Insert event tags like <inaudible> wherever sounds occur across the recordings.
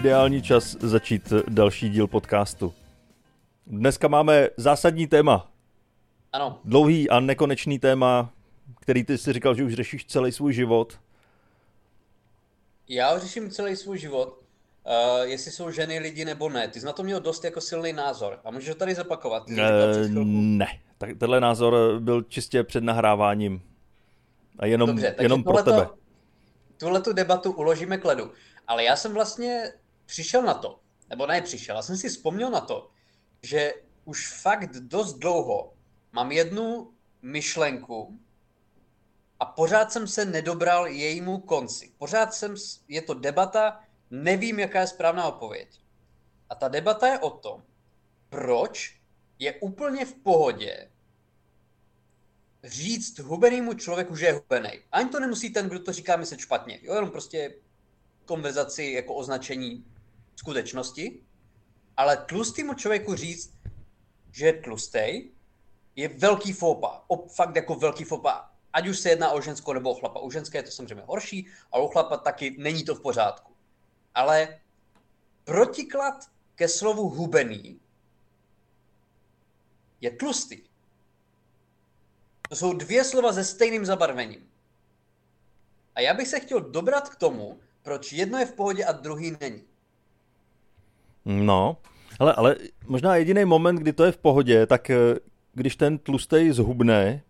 ideální čas začít další díl podcastu. Dneska máme zásadní téma. Ano. Dlouhý a nekonečný téma, který ty si říkal, že už řešíš celý svůj život. Já řeším celý svůj život, uh, jestli jsou ženy lidi nebo ne. Ty jsi na to měl dost jako silný názor. A můžeš ho tady zapakovat? Uh, ne, tak tenhle názor byl čistě před nahráváním. A jenom, Dobře, jenom pro tebe. Tuhle tu debatu uložíme k ledu. Ale já jsem vlastně přišel na to, nebo ne přišel, já jsem si vzpomněl na to, že už fakt dost dlouho mám jednu myšlenku a pořád jsem se nedobral jejímu konci. Pořád jsem, je to debata, nevím, jaká je správná odpověď. A ta debata je o tom, proč je úplně v pohodě říct hubenému člověku, že je hubený. Ani to nemusí ten, kdo to říká, myslet špatně. Jo, jenom prostě konverzaci jako označení skutečnosti. Ale tlustýmu člověku říct, že je tlustej, je velký fopa. Fakt jako velký fopa. Ať už se jedná o ženskou nebo o chlapa. U ženské je to samozřejmě horší, a u chlapa taky není to v pořádku. Ale protiklad ke slovu hubený je tlustý. To jsou dvě slova se stejným zabarvením. A já bych se chtěl dobrat k tomu, proč jedno je v pohodě a druhý není. No, ale, ale možná jediný moment, kdy to je v pohodě, tak eh, když ten tlustej zhubne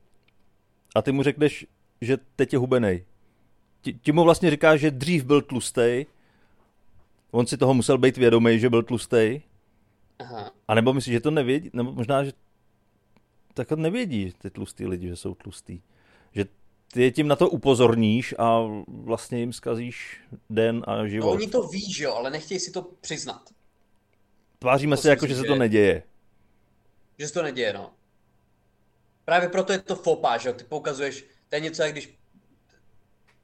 a ty mu řekneš, že teď je hubenej. Ti, ti mu vlastně říkáš, že dřív byl tlustej, on si toho musel být vědomý, že byl tlustej. Aha. A nebo myslíš, že to nevědí, nebo možná, že tak nevědí ty tlustý lidi, že jsou tlustý. Že ty je tím na to upozorníš a vlastně jim zkazíš den a život. No, oni to ví, že jo, ale nechtějí si to přiznat. Tváříme to se jako, že se to neděje. Že se to neděje, no. Právě proto je to fopa, že ty poukazuješ, to je něco, jak když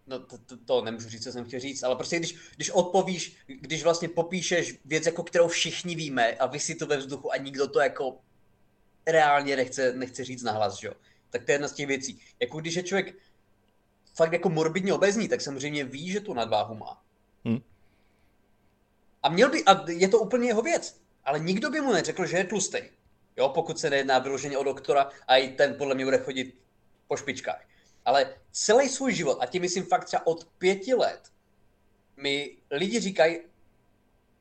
no to, to, to nemůžu říct, co jsem chtěl říct, ale prostě když, když odpovíš, když vlastně popíšeš věc, jako kterou všichni víme a vysí to ve vzduchu a nikdo to jako reálně nechce, nechce říct nahlas, že jo. Tak to je jedna z těch věcí. Jako když je člověk fakt jako morbidně obezní, tak samozřejmě ví, že tu nadváhu má. Hmm. A měl by, a je to úplně jeho věc, ale nikdo by mu neřekl, že je tlustý. Jo, pokud se nejedná vyloženě o doktora a i ten podle mě bude chodit po špičkách. Ale celý svůj život, a tím myslím fakt třeba od pěti let, mi lidi říkají,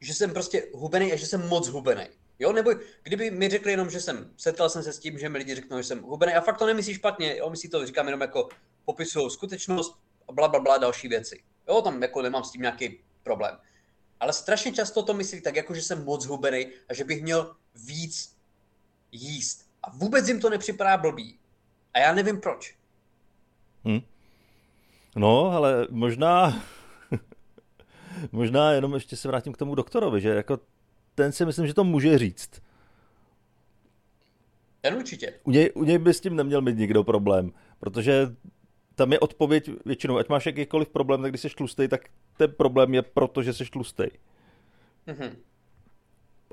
že jsem prostě hubený a že jsem moc hubený. Jo, nebo kdyby mi řekli jenom, že jsem, setkal jsem se s tím, že mi lidi řeknou, že jsem hubený a fakt to nemyslí špatně, jo, myslí to, říkám jenom jako popisují skutečnost a bla, bla, bla, další věci. Jo, tam jako nemám s tím nějaký problém. Ale strašně často to myslí tak, jako že jsem moc hubený a že bych měl víc jíst. A vůbec jim to nepřipadá blbý. A já nevím proč. Hm. No, ale možná, <laughs> možná jenom ještě se vrátím k tomu doktorovi, že jako ten si myslím, že to může říct. Ten určitě. U něj, u něj by s tím neměl mít nikdo problém, protože tam je odpověď většinou, ať máš jakýkoliv problém, tak když jsi tlustý, tak ten problém je proto, že jsi tlustý. Mm-hmm.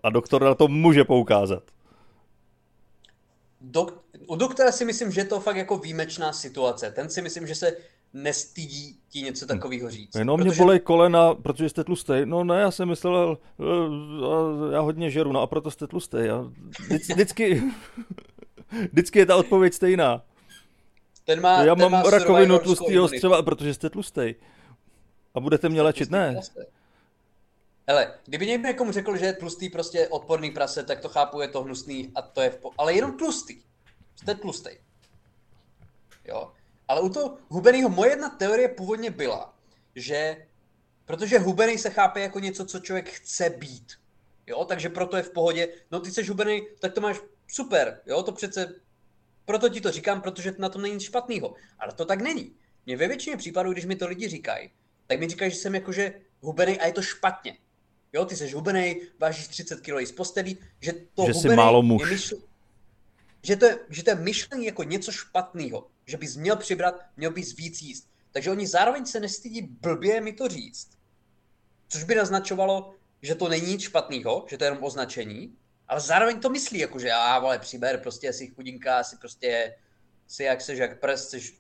A doktor na to může poukázat. Dok- u doktora si myslím, že je to fakt jako výjimečná situace. Ten si myslím, že se nestydí ti něco takového říct. No, protože... mě bolej kolena, protože jste tlustý. No ne, já jsem myslel, eh, já hodně žeru, no a proto jste tlustý. Já vždycky, vždycky, <laughs> vždycky je ta odpověď stejná. Ten má, já ten mám má rakovinu tlustého střeva, protože jste tlustý. A budete mě léčit, ne? Hele, kdyby někdo někomu řekl, že je tlustý prostě odporný prase, tak to chápu, je to hnusný a to je v po... Ale jenom tlustý. Jste tlustý. Jo. Ale u toho hubeného moje jedna teorie původně byla, že protože hubený se chápe jako něco, co člověk chce být. Jo, takže proto je v pohodě. No ty jsi hubený, tak to máš super. Jo, to přece proto ti to říkám, protože na tom není nic špatného. Ale to tak není. Mě ve většině případů, když mi to lidi říkají, tak mi říkají, že jsem jakože hubený a je to špatně. Jo, ty jsi hubený, vážíš 30 kg z postelí, že to že jsi málo muž. Je myšl... že, to je, že to je myšlení jako něco špatného. Že bys měl přibrat, měl bys víc jíst. Takže oni zároveň se nestydí blbě mi to říct. Což by naznačovalo, že to není nic špatného, že to je jenom označení, ale zároveň to myslí, jako že a vole, přiber, prostě asi chudinka, asi prostě si jak seš, jak prst, seš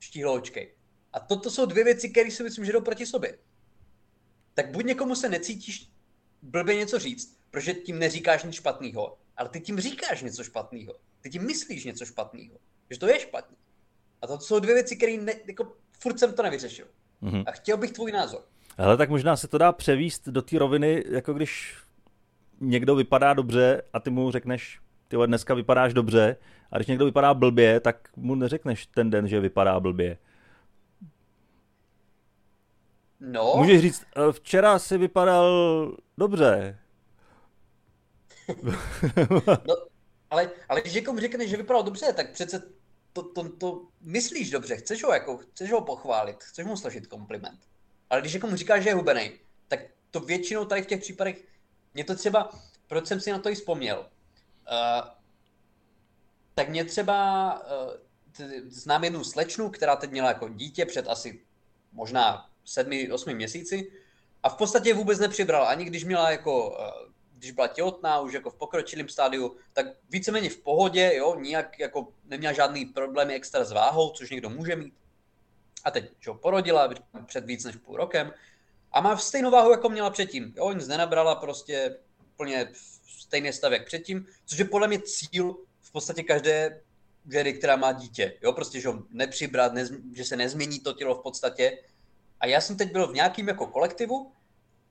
štíhloučkej. A toto jsou dvě věci, které si myslím, že jdou proti sobě. Tak buď někomu se necítíš blbě něco říct, protože tím neříkáš nic špatného, ale ty tím říkáš něco špatného. Ty tím myslíš něco špatného. Že to je špatně. A to jsou dvě věci, které ne, jako, furt jsem to nevyřešil. Mm-hmm. A chtěl bych tvůj názor. Ale tak možná se to dá převíst do té roviny, jako když někdo vypadá dobře a ty mu řekneš, ty dneska vypadáš dobře, a když někdo vypadá blbě, tak mu neřekneš ten den, že vypadá blbě. No. Můžeš říct, e, včera si vypadal dobře. no, ale, ale když někomu řekneš, že vypadal dobře, tak přece to, to, to myslíš dobře, chceš ho, jako, chceš ho pochválit, chceš mu složit kompliment. Ale když někomu říkáš, že je hubený, tak to většinou tady v těch případech, mě to třeba, proč jsem si na to i vzpomněl, uh, tak mě třeba, uh, znám jednu slečnu, která teď měla jako dítě před asi možná sedmi, osmi měsíci a v podstatě vůbec nepřibrala, ani když měla jako, uh, když byla těhotná, už jako v pokročilém stádiu, tak víceméně v pohodě, jo, nijak jako neměla žádný problémy extra s váhou, což někdo může mít. A teď, ho porodila před víc než půl rokem a má stejnou váhu, jako měla předtím. Jo, nic nenabrala, prostě úplně stejný stav jak předtím, což je podle mě cíl v podstatě každé ženy, která má dítě. Jo, prostě, že ho nepřibrat, nez, že se nezmění to tělo v podstatě. A já jsem teď byl v nějakým jako kolektivu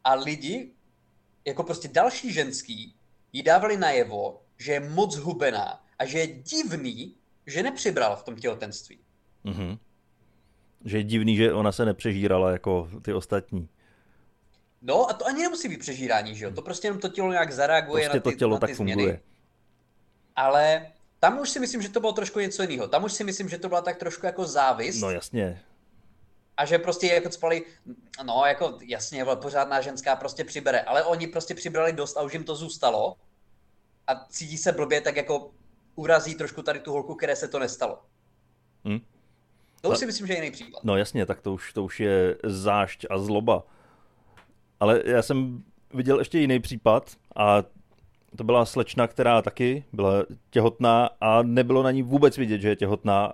a lidi, jako prostě další ženský, jí dávali najevo, že je moc hubená a že je divný, že nepřibral v tom těhotenství. Mm-hmm. Že je divný, že ona se nepřežírala jako ty ostatní. No a to ani nemusí být přežírání, že jo? To prostě jenom to tělo nějak zareaguje prostě na ty, to tělo na ty tak změny. funguje. Ale tam už si myslím, že to bylo trošku něco jiného. Tam už si myslím, že to byla tak trošku jako závist. No jasně. A že prostě jako spali, no jako jasně, pořádná ženská prostě přibere, ale oni prostě přibrali dost a už jim to zůstalo a cítí se blbě, tak jako urazí trošku tady tu holku, které se to nestalo. Hm? To už si myslím, že je jiný případ. No jasně, tak to už, to už je zášť a zloba. Ale já jsem viděl ještě jiný případ a to byla slečna, která taky byla těhotná a nebylo na ní vůbec vidět, že je těhotná.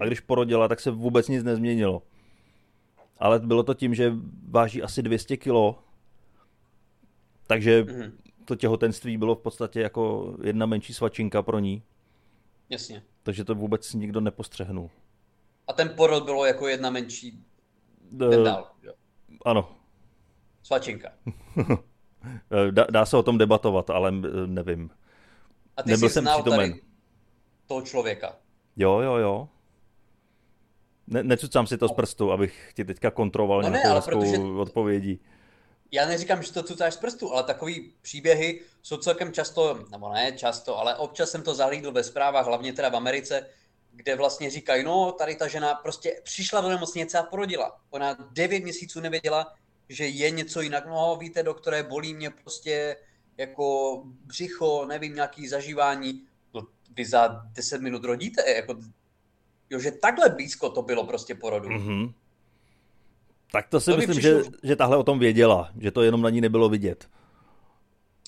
A když porodila, tak se vůbec nic nezměnilo. Ale bylo to tím, že váží asi 200 kilo, takže Mhm. to těhotenství bylo v podstatě jako jedna menší svačinka pro ní. Jasně. Takže to vůbec nikdo nepostřehnul. A ten porod bylo jako jedna menší, ten Eh, dál. Jo. Ano, Svačinka. <laughs> Eh, dá, dá se o tom debatovat, ale eh, nevím. A ty Nebyl jsi jsem znal přítomen. tady toho člověka. Jo, jo, jo. Ne, necucám si to z prstu, abych ti teďka kontroloval No ne, nějakou hezkou protože- odpovědí. Já neříkám, že to cucáš z prstu, ale takový příběhy jsou celkem často, nebo ne často, ale občas jsem to zahlídl ve zprávách, hlavně teda v Americe, kde vlastně říkají, no tady ta žena prostě přišla do nemocnice a porodila. Ona devět měsíců nevěděla, že je něco jinak. No víte, doktore, bolí mě prostě jako břicho, nevím, nějaký zažívání. No, vy za 10 minut rodíte, jako, jo, že takhle blízko to bylo prostě porodu. Mhm. Tak to si To myslím, přišlo- že, že tahle o tom věděla, že to jenom na ní nebylo vidět.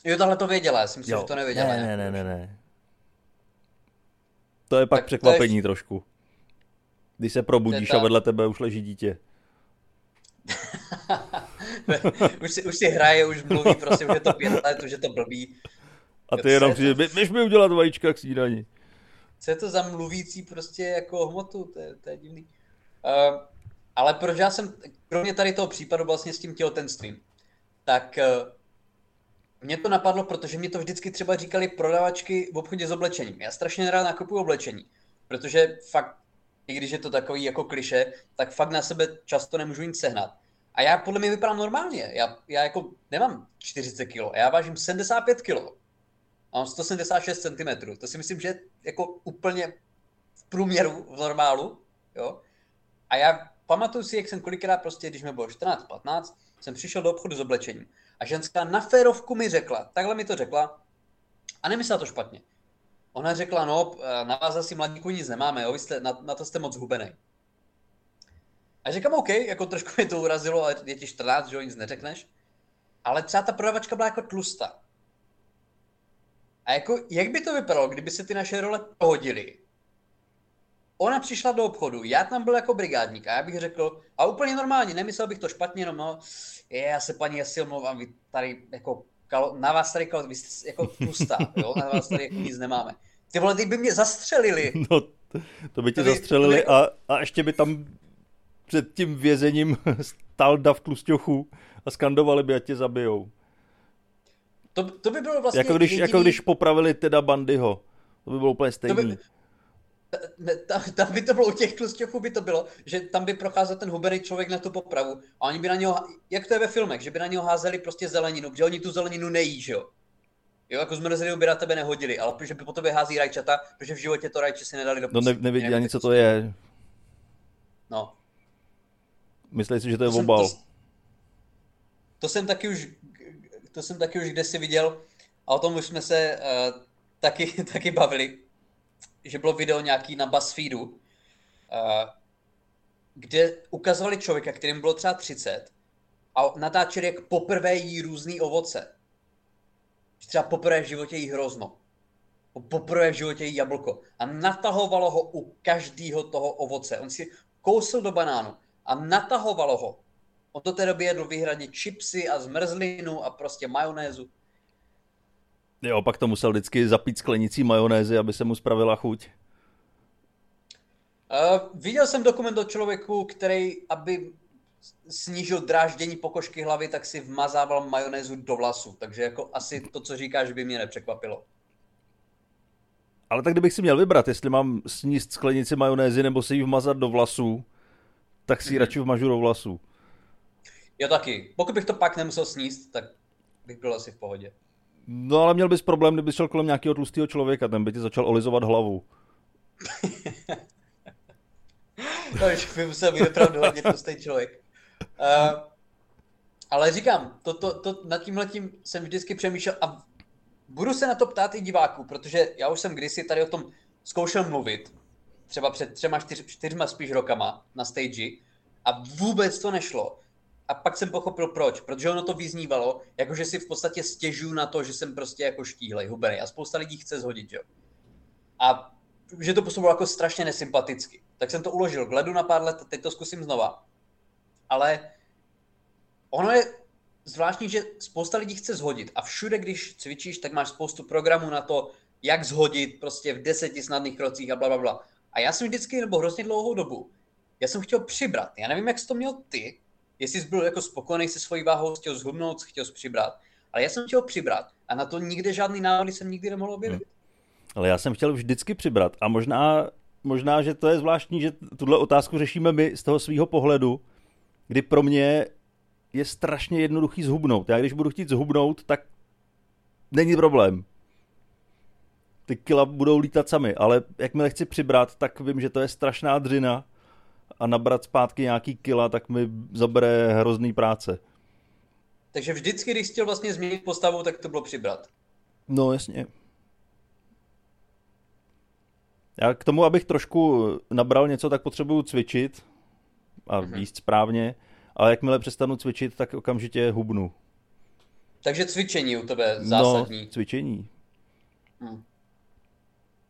Jo, tahle to věděla, já si myslím, že to nevěděla. Ne, ne, ne, ne, ne. To je pak Tak to překvapení je- trošku. Když se probudíš ta- a vedle tebe už leží dítě. <laughs> už, si, už si hraje, už mluví, prostě už je to pět let, už je to blbý. A ty jenom přijde, "Bě- běž mi udělat vajíčka k snídani. Co je to za mluvící prostě jako hmotu, to je, to je divný. Uh, ale proč já jsem, kromě tady toho případu vlastně s tím těhotenstvím, tak uh, mě to napadlo, protože mě to vždycky třeba říkali prodavačky v obchodě s oblečením. Já strašně nerad nakupuju oblečení, protože fakt, i když je to takový jako kliše, tak fakt na sebe často nemůžu nic sehnat. A já podle mě vypadám normálně. Já, já jako nemám 40 kg, já vážím 75 kg. Mám 176 cm. To si myslím, že jako úplně v průměru, v normálu. Jo? A já pamatuju si, jak jsem kolikrát prostě, když mi bylo 14-15, jsem přišel do obchodu s oblečením. A ženská na férovku mi řekla, takhle mi to řekla, a nemyslela to špatně. Ona řekla, no, na vás asi mladíku nic nemáme, jo? Vy jste, na, na to jste moc hubený. A říkám, OK, jako trošku mě to urazilo, ale je ti 14, že jo, nic neřekneš. Ale třeba ta prodavačka byla jako tlustá. A jako, jak by to vypadalo, kdyby se ty naše role pohodily? Ona přišla do obchodu, já tam byl jako brigádník a já bych řekl, a úplně normálně, nemyslel bych to špatně, jenom no, je, já se paní asi omlouvám, vy tady jako kalo, na vás tady kalo, vy jste jako tlustá, <laughs> jo, na vás tady jako nic nemáme. Ty vole, ty by mě zastřelili. <laughs> No, to by tě To by- zastřelili by- a, a ještě by tam před tím vězením <laughs> stál dav tlusťochů a skandovali by, ať tě zabijou. To, to by bylo vlastně Jako když, jediný, jako když popravili teda Bandyho. To by bylo úplně stejný. by- ne, tam, tam, by to bylo u těch tlustěchů by to bylo, že tam by procházel ten hubený člověk na tu popravu a oni by na něho, jak to je ve filmech, že by na něho házeli prostě zeleninu, protože oni tu zeleninu nejí, že jo. Jo, jako zmrzlinu by na tebe nehodili, ale že by po tobě hází rajčata, protože v životě to rajče si nedali do No ne, nevědí ani, co to je. No, Myslí si, že to je To jsem- obal. to- to jsem taky už, to jsem taky už kdesi viděl a o tom už jsme se uh, taky, <laughs> taky bavili, že bylo video nějaký na BuzzFeedu, uh, kde ukazovali člověka, kterým bylo třeba 30 a natáčeli, jak poprvé jí různý ovoce. Třeba poprvé v životě jí hrozno. Poprvé v životě jí jablko. A natahovalo ho u každého toho ovoce. On si kousl do banánu a natahovalo ho. On do té doby jedl výhradně chipsy a zmrzlinu a prostě majonézu. Jo, pak to musel vždycky zapít sklenicí majonézy, aby se mu spravila chuť. Uh, viděl jsem dokument o člověku, který, aby snížil dráždění pokožky hlavy, tak si vmazával majonézu do vlasu. Takže jako asi to, co říkáš, by mě nepřekvapilo. Ale tak kdybych si měl vybrat, jestli mám sníst sklenici majonézy nebo si ji vmazat do vlasů, tak si ji Mhm. radši vmažu do vlasů. Já taky. Pokud bych to pak nemusel sníst, tak bych byl asi v pohodě. No ale měl bys problém, kdyby šel kolem nějakého tlustého člověka, ten by ti začal olizovat hlavu. <laughs> No, že by musel být opravdu hodně tlustý člověk. Uh, ale říkám, to, to, to, nad tímhletím jsem vždycky přemýšlel a budu se na to ptát i diváků, protože já už jsem kdysi tady o tom zkoušel mluvit, třeba před třema, čtyř, čtyřma spíš rokama na stage a vůbec to nešlo. A pak jsem pochopil proč, protože ono to vyznívalo, jakože si v podstatě stěžuju na to, že jsem prostě jako štíhlej, hubený a spousta lidí chce zhodit, jo. A že to působilo jako strašně nesympaticky. Tak jsem to uložil k ledu na pár let, teď to zkusím znova. Ale ono je zvláštní, že spousta lidí chce zhodit a všude, když cvičíš, tak máš spoustu programů na to, jak zhodit prostě v deseti snadných krocích a bla, bla, bla. A já jsem vždycky, nebo hrozně dlouhou dobu, já jsem chtěl přibrat. Já nevím, jak jsi to měl ty, jestli jsi byl jako spokojený se svojí váhou, chtěl zhubnout, chtěl jsi přibrat. Ale já jsem chtěl přibrat a na to nikde žádný návody jsem nikdy nemohl objevit. Ale já jsem chtěl vždycky přibrat a možná, možná, že to je zvláštní, že tuhle otázku řešíme my z toho svého pohledu, kdy pro mě je strašně jednoduchý zhubnout. Já když budu chtít zhubnout, tak není problém. Ty kila budou lítat sami, ale jakmile chci přibrat, tak vím, že to je strašná dřina a nabrat zpátky nějaký kila, tak mi zabere hrozný práce. Takže vždycky, když chtěl vlastně změnit postavu, tak to bylo přibrat. No jasně. Já k tomu, abych trošku nabral něco, tak potřebuju cvičit a Mhm. jíst správně, ale jakmile přestanu cvičit, tak okamžitě hubnu. Takže cvičení u tebe zásadní. No, cvičení.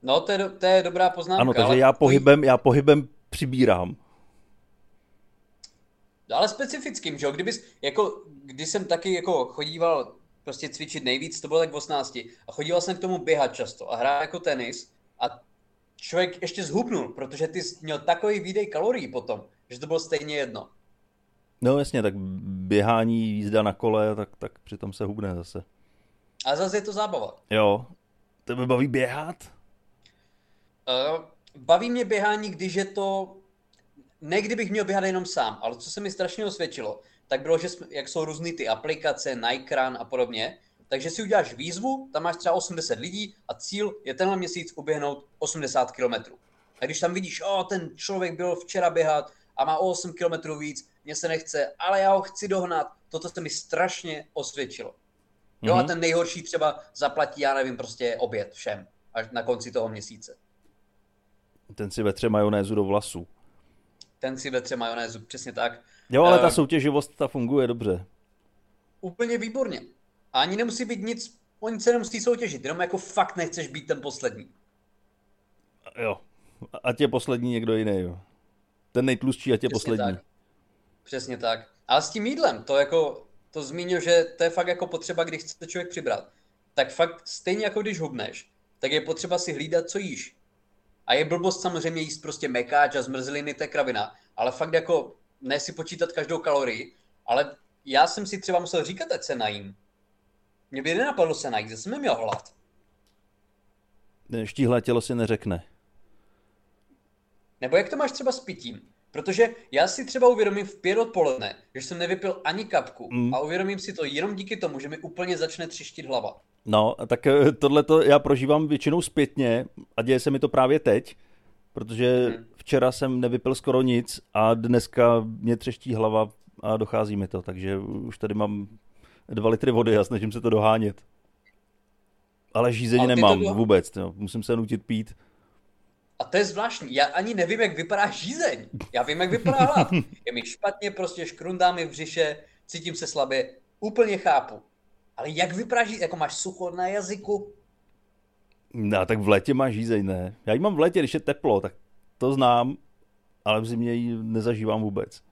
No, to je, do- to je dobrá poznámka. Ano, takže ale já pohybem, já pohybem přibírám. Ale specifickým, že jo? Kdybys, jako, když jsem taky jako chodíval prostě cvičit nejvíc, to bylo tak v 18. A chodíval jsem k tomu běhat často a hrát jako tenis a člověk ještě zhubnul, protože ty jsi měl takový výdej kalorií potom, že to bylo stejně jedno. No jasně, tak běhání, jízda na kole, tak, tak přitom se hubne zase. A zase je to zábava. Jo, tebe baví běhat? Uh, baví mě běhání, když je to... Ne kdybych měl běhat jenom sám, ale co se mi strašně osvědčilo, tak bylo, že jsme, jak jsou různé ty aplikace, Nike a podobně, takže si uděláš výzvu, tam máš třeba 80 lidí a cíl je tenhle měsíc uběhnout 80 km. A když tam vidíš, o, ten člověk byl včera běhat a má o 8 km víc, mně se nechce, ale já ho chci dohnat, toto se mi strašně osvědčilo. Jo, a Mhm. ten nejhorší třeba zaplatí, já nevím, prostě oběd všem až na konci toho měsíce. Ten si vetře majonézu do vlasů. Ten si vetře majonézu, přesně tak. Jo, ale ta Ehm. soutěživost, ta funguje dobře. Úplně výborně. A ani nemusí být nic, o nic se nemusí soutěžit, jenom jako fakt nechceš být ten poslední. Jo. Ať je poslední někdo jiný, jo. Ten nejtlustší, ať je Přesně poslední. tak. Přesně tak. Ale s tím jídlem, to jako, to zmínil, že to je fakt jako potřeba, když chce člověk přibrat, tak fakt stejně jako když hubneš, tak je potřeba si hlídat, co jíš. A je blbost samozřejmě jíst prostě mekáč a zmrzliny, to je kravina, ale fakt jako ne si počítat každou kalorii, ale já jsem si třeba musel říkat, ať se najím. Mě by nenapadlo se najít, že jsem měl hlad. Štíhlé tělo si neřekne. Nebo jak to máš třeba s pitím? Protože já si třeba uvědomím v pět odpoledne, že jsem nevypil ani kapku mm. a uvědomím si to jenom díky tomu, že mi úplně začne třištit hlava. No, tak eh, tohle to já prožívám většinou zpětně a děje se mi to právě teď, protože hmm. včera jsem nevypil skoro nic a dneska mě třeští hlava a dochází mi to, takže už tady mám dva litry vody a snažím se to dohánět. Ale žízeň Ale nemám to... vůbec, no. musím se nutit pít. A to je zvláštní. Já ani nevím, jak vypadá žízeň. Já vím, jak vypadá hlad. <laughs> Je mi špatně, prostě škrundá mi v břiše, cítím se slabě. Úplně chápu. Ale jak žízeň? Jako máš sucho na jazyku? No, tak v létě máš žízeň, ne? Já ji mám v létě, když je teplo, tak to znám, ale v zimě ji nezažívám vůbec.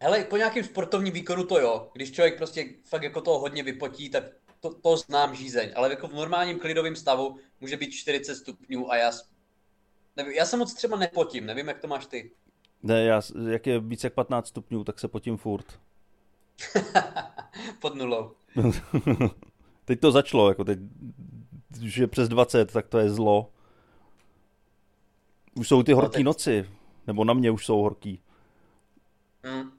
Hele, po nějakém sportovním výkonu to jo. Když člověk prostě fakt jako toho hodně vypotí, tak to, to znám žízeň. Ale jako v normálním klidovém stavu může být 40 stupňů a já, nevím, já se moc třeba nepotím, nevím, jak to máš ty. Ne, já, jak je více jak 15 stupňů, tak se potím furt. <laughs> Pod nulou. <laughs> teď to začalo, jako teď, je přes 20, tak to je zlo. Už jsou ty horké no, teď... noci, nebo na mě už jsou horký. Hmm.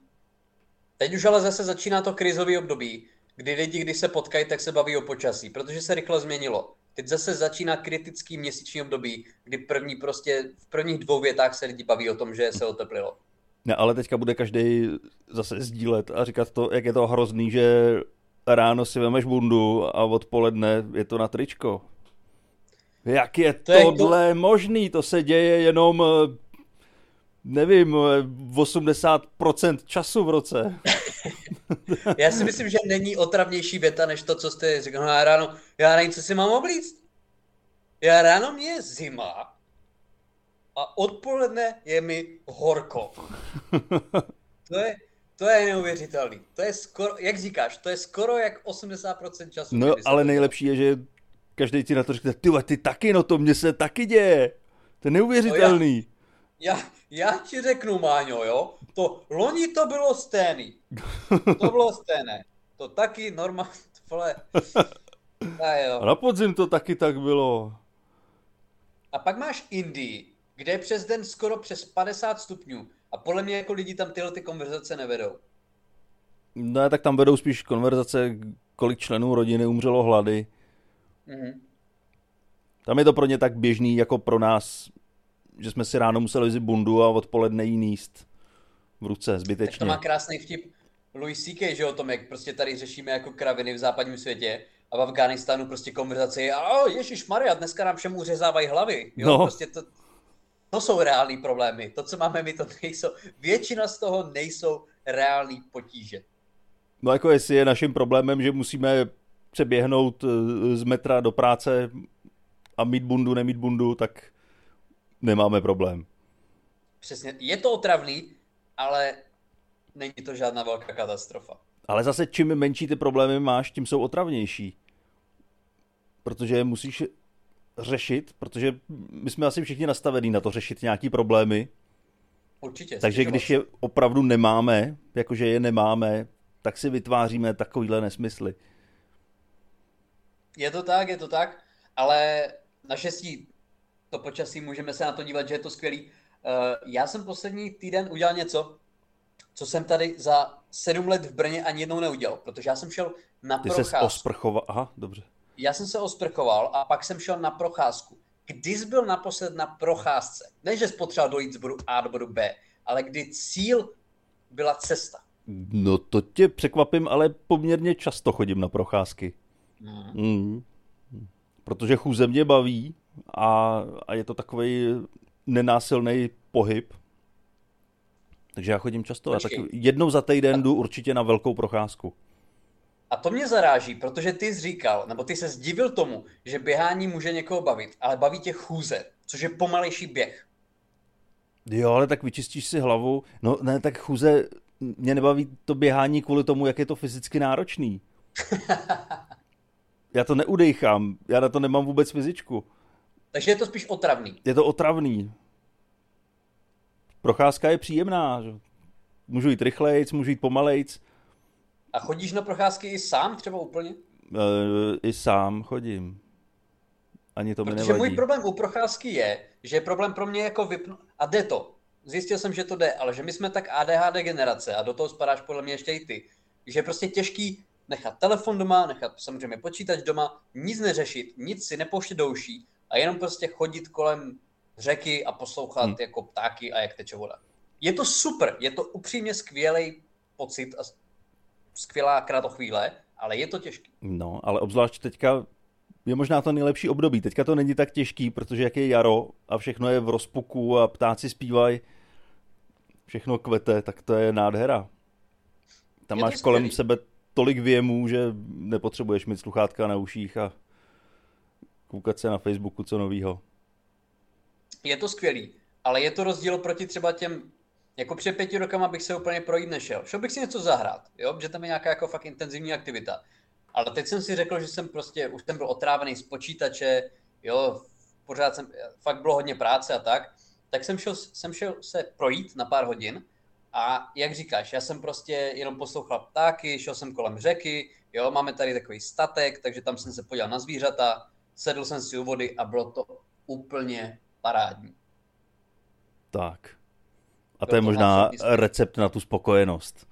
Teď už ale zase začíná to krizové období, kdy lidi, když se potkají, tak se baví o počasí, protože se rychle změnilo. Teď zase začíná kritický měsíční období, kdy první prostě v prvních dvou větách se lidi baví o tom, že se oteplilo. Ne, ale teďka bude každý zase sdílet a říkat to, jak je to hrozný, že ráno si vemeš bundu a odpoledne je to na tričko. Jak je to tohle je to... možný? To se děje jenom nevím, 80% času v roce. <laughs> já si myslím, že není otravnější věta, než to, co jste říkal. No já ráno, já nevím, co si mám oblíct. Já ráno mě je zima a odpoledne je mi horko. <laughs> To je, to je neuvěřitelný. To je skoro, jak říkáš, to je skoro jak 80% času. No, ale nejlepší je, že každý ti na to řekne, ty, ty taky, no to mně se taky děje. To je neuvěřitelný. No já, já, já ti řeknu, Máňo, jo, to loni to bylo stejný. To bylo stejné. To taky normálně, <laughs> vole. <laughs> A, jo. a na podzim to taky tak bylo. A pak máš Indii, kde je přes den skoro přes 50 stupňů. A podle mě jako lidi tam tyhle ty konverzace nevedou. Ne, tak tam vedou spíš konverzace, kolik členů rodiny umřelo hlady. Mm-hmm. Tam je to pro ně tak běžný, jako pro nás že jsme si ráno museli vzít bundu a odpoledne jí níst v ruce zbytečně. Tak to má krásný vtip Louis C.K., že o tom, jak prostě tady řešíme jako kraviny v západním světě a v Afganistánu prostě konverzace je, a Ježíš Maria, dneska nám všem uřezávají hlavy. Jo? No. Prostě to, to jsou reální problémy. To, co máme my, to nejsou, většina z toho nejsou reální potíže. No jako jestli je naším problémem, že musíme přeběhnout eh, z metra do práce a mít bundu, nemít bundu, tak nemáme problém. Přesně, je to otravný, ale není to žádná velká katastrofa. Ale zase čím menší ty problémy máš, tím jsou otravnější. Protože musíš řešit, protože my jsme asi všichni nastavení na to řešit nějaký problémy. Určitě. Takže když je opravdu nemáme, jakože je nemáme, tak si vytváříme takovýhle nesmysly. Je to tak, je to tak, ale naštěstí to počasí, můžeme se na to dívat, že je to skvělý. Eh, já jsem poslední týden udělal něco, co jsem tady za sedm let v Brně ani jednou neudělal, protože já jsem šel na Ty procházku. Ty osprchoval, aha, dobře. Já jsem se osprchoval a pak jsem šel na procházku. Kdy jsi byl naposled na procházce? Ne, že jsi potřeboval dojít z bodu A do bodu B, ale kdy cíl byla cesta. No to tě překvapím, ale poměrně často chodím na procházky. Mm. Mm. Protože chůze mě baví a, a je to takový nenásilný pohyb. Takže já chodím často. Počkej. Já tak jednou za týden jdu určitě na velkou procházku. A to mě zaráží, protože ty jsi říkal, nebo ty se zdivil tomu, že běhání může někoho bavit, ale baví tě chůze, což je pomalejší běh. Jo, ale tak vyčistíš si hlavu. No ne, tak chůze mě nebaví to běhání kvůli tomu, jak je to fyzicky náročný. <laughs> já to neudejchám, já na to nemám vůbec fyzičku. Takže je to spíš otravný. Je to otravný. Procházka je příjemná. Že? Můžu jít rychlejc, můžu jít pomalejc. A chodíš na procházky i sám třeba úplně? E, I sám chodím. Ani to Protože mi nevadí. můj problém u procházky je, že je problém pro mě jako vypnout. A jde to. Zjistil jsem, že to jde, ale že my jsme tak ADHD generace a do toho spadáš podle mě ještě i ty, že je prostě těžký nechat telefon doma, nechat samozřejmě počítač doma, nic neřešit, nic si nepouštět do uší a jenom prostě chodit kolem řeky a poslouchat hmm. jako ptáky a jak teče voda. Je to super, je to upřímně skvělý pocit a skvělá kratochvíle, ale je to těžké. No, ale obzvlášť teďka je možná to nejlepší období. Teďka to není tak těžký, protože jak je jaro a všechno je v rozpuku a ptáci zpívají, všechno kvete, tak to je nádhera. Tam je máš skvělý. kolem sebe tolik věmů, že nepotřebuješ mít sluchátka na uších a koukat se na Facebooku co novýho. Je to skvělý, ale je to rozdíl proti třeba těm, jako před pěti rokama bych se úplně projít nešel. Šel bych si něco zahrát, jo? že tam je nějaká jako fakt intenzivní aktivita. Ale teď jsem si řekl, že jsem prostě, už jsem byl otrávený z počítače, jo, pořád jsem, fakt bylo hodně práce a tak, tak jsem šel, jsem šel se projít na pár hodin a jak říkáš, já jsem prostě jenom poslouchal ptáky, šel jsem kolem řeky, jo, máme tady takový statek, takže tam jsem se podíval na zvířata, sedl jsem si u vody a bylo to úplně parádní. Tak. A to je možná recept na tu spokojenost.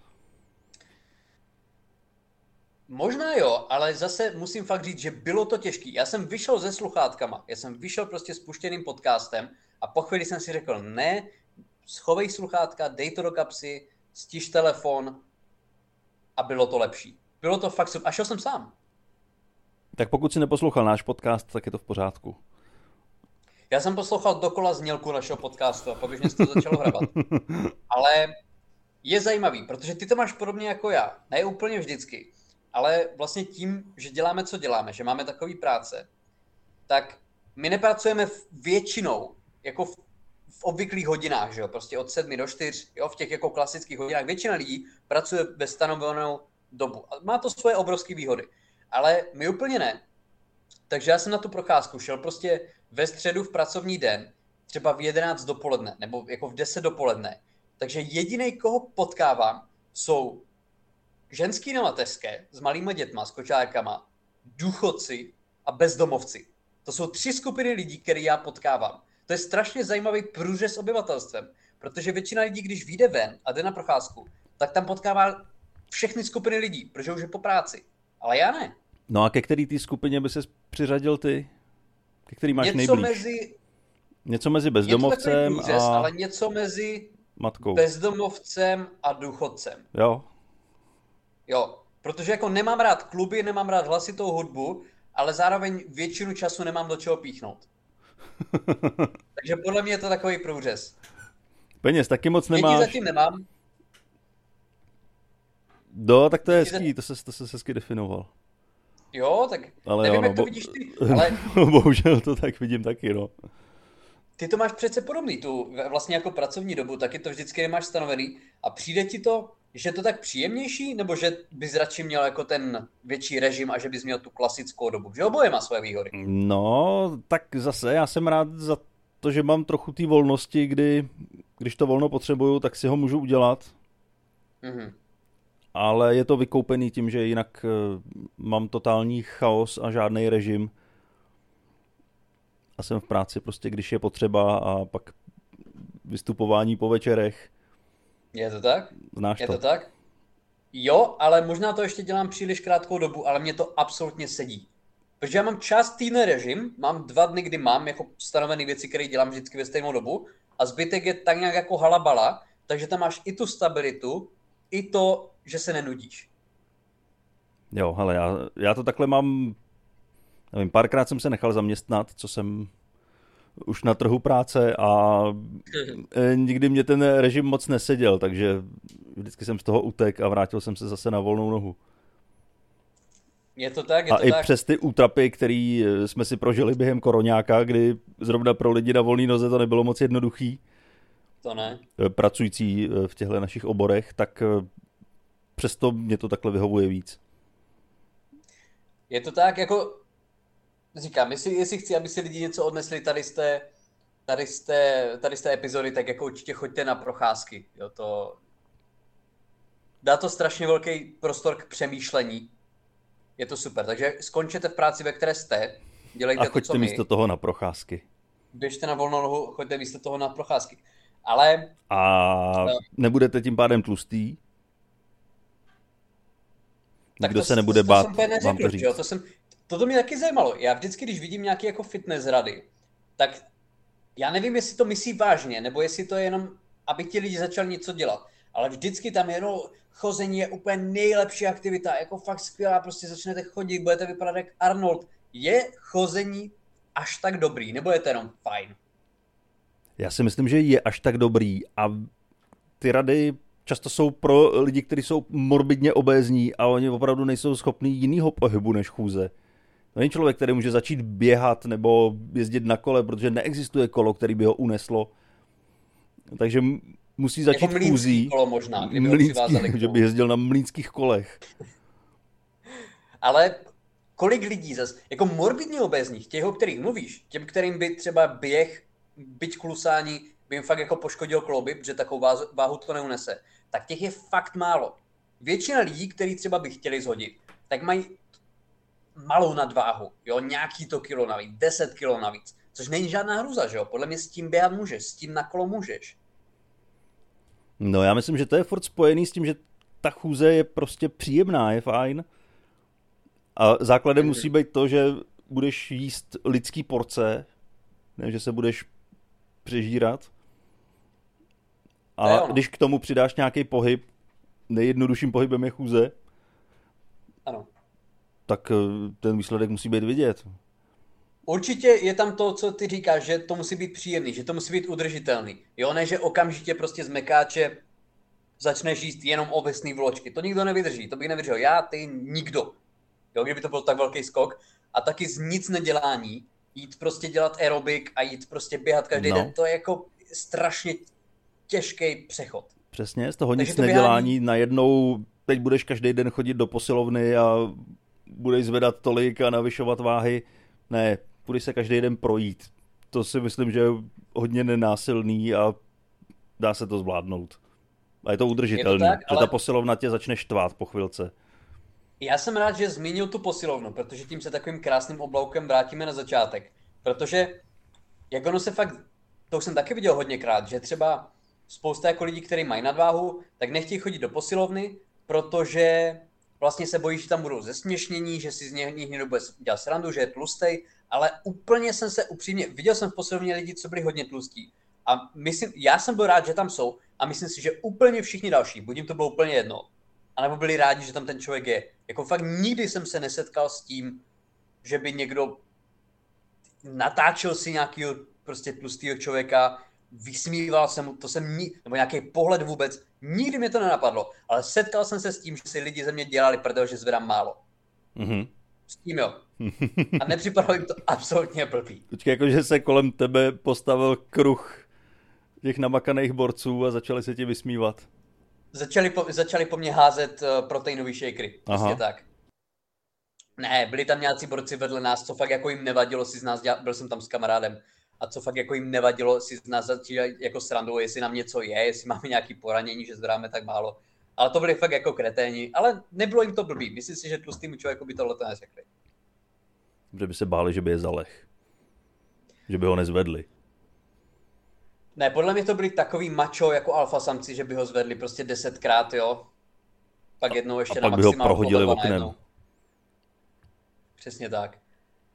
Možná jo, ale zase musím fakt říct, že bylo to těžké. Já jsem vyšel se sluchátkama, já jsem vyšel prostě s puštěným podcastem a po chvíli jsem si řekl, ne, schovej sluchátka, dej to do kapsy, stiž telefon a bylo to lepší. Bylo to fakt super. A šel jsem sám. Tak pokud si neposlouchal náš podcast, tak je to v pořádku. Já jsem poslouchal dokola znělku našeho podcastu a pak už mě to začalo hrabat. <laughs> Ale je zajímavý, protože ty to máš podobně jako já. Ne úplně vždycky ale vlastně tím, že děláme, co děláme, že máme takový práce, tak my nepracujeme většinou jako v, v obvyklých hodinách, že jo, prostě od 7 do 4, jo, v těch jako klasických hodinách. Většina lidí pracuje ve stanovenou dobu. A má to svoje obrovské výhody. Ale my úplně ne. Takže já jsem na tu procházku šel prostě ve středu v pracovní den, třeba v 11 dopoledne, nebo jako v 10 dopoledne. Takže jediný, koho potkávám, jsou ženský na mateřské s malýma dětma, s kočárkama, důchodci a bezdomovci. To jsou tři skupiny lidí, které já potkávám. To je strašně zajímavý průřez obyvatelstvem, protože většina lidí, když vyjde ven a jde na procházku, tak tam potkává všechny skupiny lidí, protože už je po práci. Ale já ne. No a ke který té skupině by se přiřadil ty? Ke který máš něco nejblíž? Mezi, něco mezi bezdomovcem průřez, a... Ale něco mezi matkou. bezdomovcem a důchodcem. Jo, Jo, protože jako nemám rád kluby, nemám rád hlasitou hudbu, ale zároveň většinu času nemám do čeho píchnout. <laughs> Takže podle mě je to takový průřez. Peněz taky moc nemáš. Děti zatím nemám. No, tak to je hezký, to se, to se hezky definoval. Jo, tak ale nevím, jo, no, jak to bo... vidíš ty, <laughs> ale... Bohužel to tak vidím taky, no. Ty to máš přece podobný, tu vlastně jako pracovní dobu, taky to vždycky nemáš stanovený a přijde ti to že je to tak příjemnější, nebo že bys radši měl jako ten větší režim a že bys měl tu klasickou dobu? Že oboje má svoje výhody. No, tak zase já jsem rád za to, že mám trochu té volnosti, kdy, když to volno potřebuju, tak si ho můžu udělat. Mm-hmm. Ale je to vykoupený tím, že jinak uh, mám totální chaos a žádný režim. A jsem v práci prostě, když je potřeba a pak vystupování po večerech je to tak? Znáš Je to. to tak? Jo, ale možná to ještě dělám příliš krátkou dobu, ale mě to absolutně sedí. Protože já mám čas týdne režim, mám dva dny, kdy mám jako stanovené věci, které dělám vždycky ve stejnou dobu a zbytek je tak nějak jako halabala, takže tam máš i tu stabilitu, i to, že se nenudíš. Jo, hele, já, já to takhle mám, nevím, párkrát jsem se nechal zaměstnat, co jsem už na trhu práce a <laughs> e, nikdy mě ten režim moc neseděl, takže vždycky jsem z toho utek a vrátil jsem se zase na volnou nohu. Je to tak, je a to i tak. přes ty útrapy, které e, jsme si prožili během koronáka, kdy zrovna pro lidi na volné noze to nebylo moc jednoduchý, To ne. pracující v těchto našich oborech, tak přesto mě to takhle vyhovuje víc. Je to tak, jako říkám, jestli, jestli chci, aby si lidi něco odnesli tady z té, tady z té, tady z té epizody, tak jako určitě choďte na procházky. Jo, to, dá to strašně velký prostor k přemýšlení. Je to super. Takže skončete v práci, ve které jste, dělejte A choďte to, co místo toho na procházky. Běžte na volnou nohu, choďte místo toho na procházky. Ale... A nebudete tím pádem tlustý? Tak Nikdo to, se nebude to, to bát jsem neřekl, vám to říct. Jo? To jsem, toto mě taky zajímalo. Já vždycky, když vidím nějaký jako fitness rady, tak já nevím, jestli to myslí vážně, nebo jestli to je jenom, aby ti lidi začali něco dělat. Ale vždycky tam jenom chození je úplně nejlepší aktivita, jako fakt skvělá, prostě začnete chodit, budete vypadat jak Arnold. Je chození až tak dobrý, nebo je to jenom fajn? Já si myslím, že je až tak dobrý a ty rady často jsou pro lidi, kteří jsou morbidně obézní a oni opravdu nejsou schopní jiného pohybu než chůze. To není člověk, který může začít běhat nebo jezdit na kole, protože neexistuje kolo, který by ho uneslo. Takže musí začít jako chůzí. kolo možná, kdyby mlínský, <laughs> že by jezdil na mlínských kolech. <laughs> Ale kolik lidí zase, jako morbidně obézních, těch, o kterých mluvíš, těm, kterým by třeba běh, byť klusání, by jim fakt jako poškodil kloby, protože takovou váhu to neunese, tak těch je fakt málo. Většina lidí, kteří třeba by chtěli zhodit, tak mají malou nadváhu, jo, nějaký to kilo navíc, 10 kilo navíc, což není žádná hruza, že jo, podle mě s tím běhat můžeš, s tím na kolo můžeš. No já myslím, že to je furt spojený s tím, že ta chůze je prostě příjemná, je fajn. A základem musí být to, že budeš jíst lidský porce, ne, že se budeš přežírat. A když k tomu přidáš nějaký pohyb, nejjednodušším pohybem je chůze, ano. tak eh, ten výsledek musí být vidět. Určitě je tam to, co ty říkáš, že to musí být příjemný, že to musí být udržitelný. Jo, ne, že okamžitě prostě z mekáče začneš jíst jenom ovesný vločky. To nikdo nevydrží, to bych nevydržel. Já, ty, nikdo. Jo, kdyby to byl tak velký skok. A taky z nic nedělání, jít prostě dělat aerobik a jít prostě běhat každý no. den, to je jako strašně těžký přechod. Přesně, z toho Takže nic to nedělání, běhání... najednou teď budeš každý den chodit do posilovny a budeš zvedat tolik a navyšovat váhy. Ne, budeš se každý den projít. To si myslím, že je hodně nenásilný a dá se to zvládnout. A je to tak, že ale... ta posilovna tě začne štvát po chvilce. Já jsem rád, že zmínil tu posilovnu, protože tím se takovým krásným obloukem vrátíme na začátek. Protože jak ono se fakt, to už jsem taky viděl hodněkrát, že třeba spousta jako lidí, kteří mají nadváhu, tak nechtějí chodit do posilovny, protože vlastně se bojí, že tam budou zesměšnění, že si z něj někdo bude dělat srandu, že je tlustej, ale úplně jsem se upřímně, viděl jsem v posilovně lidi, co byli hodně tlustí. A myslím, já jsem byl rád, že tam jsou a myslím si, že úplně všichni další, buď jim to bylo úplně jedno, anebo byli rádi, že tam ten člověk je. Jako fakt nikdy jsem se nesetkal s tím, že by někdo natáčel si nějakého prostě tlustého člověka, vysmíval jsem mu, to jsem ni, nebo nějaký pohled vůbec, nikdy mě to nenapadlo, ale setkal jsem se s tím, že si lidi ze mě dělali prdel, že zvedám málo. Mm-hmm. S tím jo. A nepřipadalo jim to absolutně blbý. Počkej, jakože se kolem tebe postavil kruh těch namakaných borců a začali se ti vysmívat. Začali po, začali po mně házet uh, proteinový shakery. Prostě tak. Ne, byli tam nějací borci vedle nás, co fakt jako jim nevadilo si z nás dělat, byl jsem tam s kamarádem, a co fakt jako jim nevadilo si z nás začít jako srandu, jestli nám něco je, jestli máme nějaký poranění, že zvedáme tak málo. Ale to byli fakt jako kreténi, ale nebylo jim to blbý. Myslím si, že tlustýmu člověku by tohle to neřekli. Že by se báli, že by je zalech. Že by ho nezvedli. Ne, podle mě to byli takový macho jako alfa samci, že by ho zvedli prostě desetkrát, jo. Pak jednou ještě a na pak by ho prohodili oknem. Přesně tak.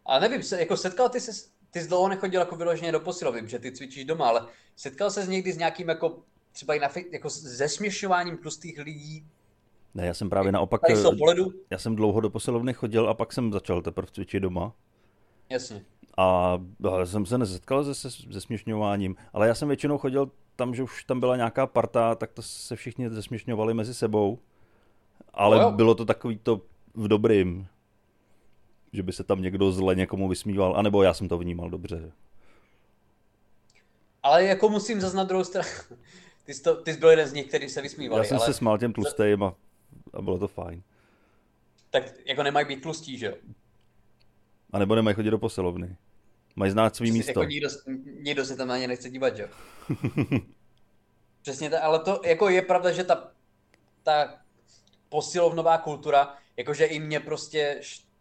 A nevím, se, jako setkal ty se, ty jsi dlouho nechodil jako vyloženě do posilovny, protože ty cvičíš doma, ale setkal se někdy s nějakým jako třeba i na, jako zesměšňováním tlustých lidí? Ne, já jsem právě naopak, já jsem dlouho do posilovny chodil a pak jsem začal teprve cvičit doma. Jasně. A jsem se nesetkal se, se zesměšňováním, ale já jsem většinou chodil tam, že už tam byla nějaká parta, tak to se všichni zesměšňovali mezi sebou. Ale no bylo to takový to v dobrým, že by se tam někdo zle někomu vysmíval, anebo já jsem to vnímal dobře. Ale jako musím zase na druhou stranu. Ty jsi, to, ty jsi byl jeden z nich, který se vysmívali. Já jsem ale... se smál těm tlustým a, a bylo to fajn. Tak jako nemají být tlustí, že jo? A nebo nemají chodit do posilovny. Mají znát svý místo. Jako nikdo, nikdo se tam na ně nechce dívat, jo? <laughs> Přesně tak, ale to jako je pravda, že ta, ta posilovnová kultura, jakože i mě prostě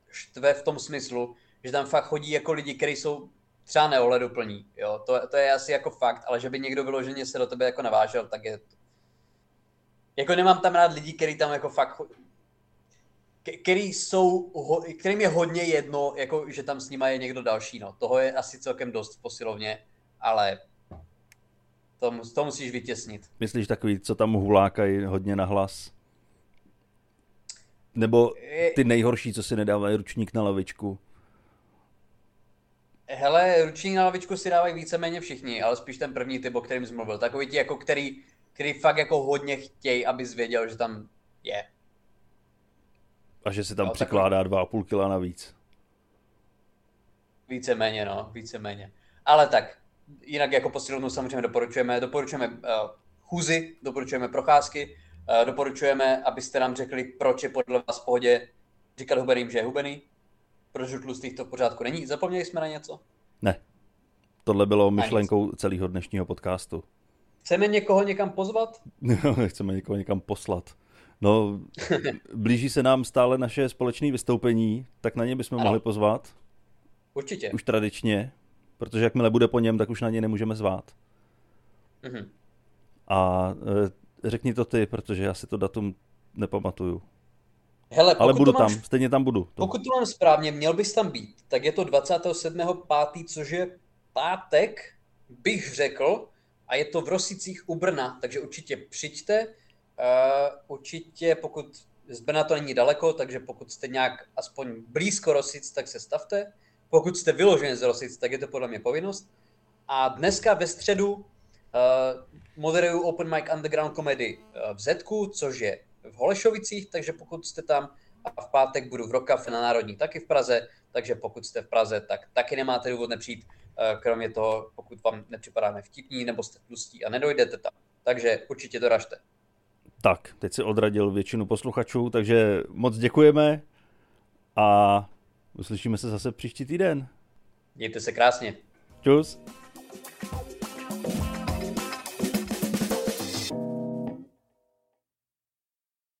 štve v tom smyslu, že tam fakt chodí jako lidi, kteří jsou třeba neohleduplní, jo, to, to je asi jako fakt, ale že by někdo vyloženě se do tebe jako navážel, tak je. Jako nemám tam rád lidi, kteří tam jako fakt který jsou, kterým je hodně jedno, jako, že tam s nima je někdo další. No. Toho je asi celkem dost v posilovně, ale to, to musíš vytěsnit. Myslíš takový, co tam hulákají hodně na hlas? Nebo ty nejhorší, co si nedávají ručník na lavičku? Hele, ručník na lavičku si dávají víceméně všichni, ale spíš ten první typ, o kterým jsi mluvil. Takový ti, jako který, který fakt jako hodně chtějí, aby věděl, že tam je. A že si tam no, přikládá dva a půl kila navíc. Víceméně, no, víceméně. Ale tak, jinak jako posilovnu samozřejmě doporučujeme, doporučujeme uh, chůzy, doporučujeme procházky, uh, doporučujeme, abyste nám řekli, proč je podle vás v pohodě říkat hubeným, že je hubený, proč u tlustých to v pořádku není. Zapomněli jsme na něco? Ne. Tohle bylo myšlenkou celého dnešního podcastu. Chceme někoho někam pozvat? <laughs> Chceme někoho někam poslat. No, <laughs> blíží se nám stále naše společné vystoupení, tak na ně bychom ano. mohli pozvat. Určitě. Už tradičně, protože jakmile bude po něm, tak už na ně nemůžeme zvát. Mhm. A e, řekni to ty, protože já si to datum nepamatuju. Hele, Ale budu máš, tam, stejně tam budu. To. Pokud to mám správně, měl bys tam být, tak je to 27.5., což je pátek, bych řekl, a je to v Rosicích u Brna, takže určitě přijďte. Uh, určitě, pokud z Brna to není daleko, takže pokud jste nějak aspoň blízko Rosic, tak se stavte. Pokud jste vyloženě z Rosic, tak je to podle mě povinnost. A dneska ve středu uh, moderuju Open Mic Underground Comedy uh, v Zetku, což je v Holešovicích, takže pokud jste tam a v pátek budu v Rokafe na Národní taky v Praze, takže pokud jste v Praze, tak taky nemáte důvod nepřijít, kromě toho, pokud vám nepřipadáme vtipní, nebo jste tlustí a nedojdete tam. Takže určitě doražte. Tak, teď si odradil většinu posluchačů, takže moc děkujeme a uslyšíme se zase příští týden. Mějte se krásně. Čus.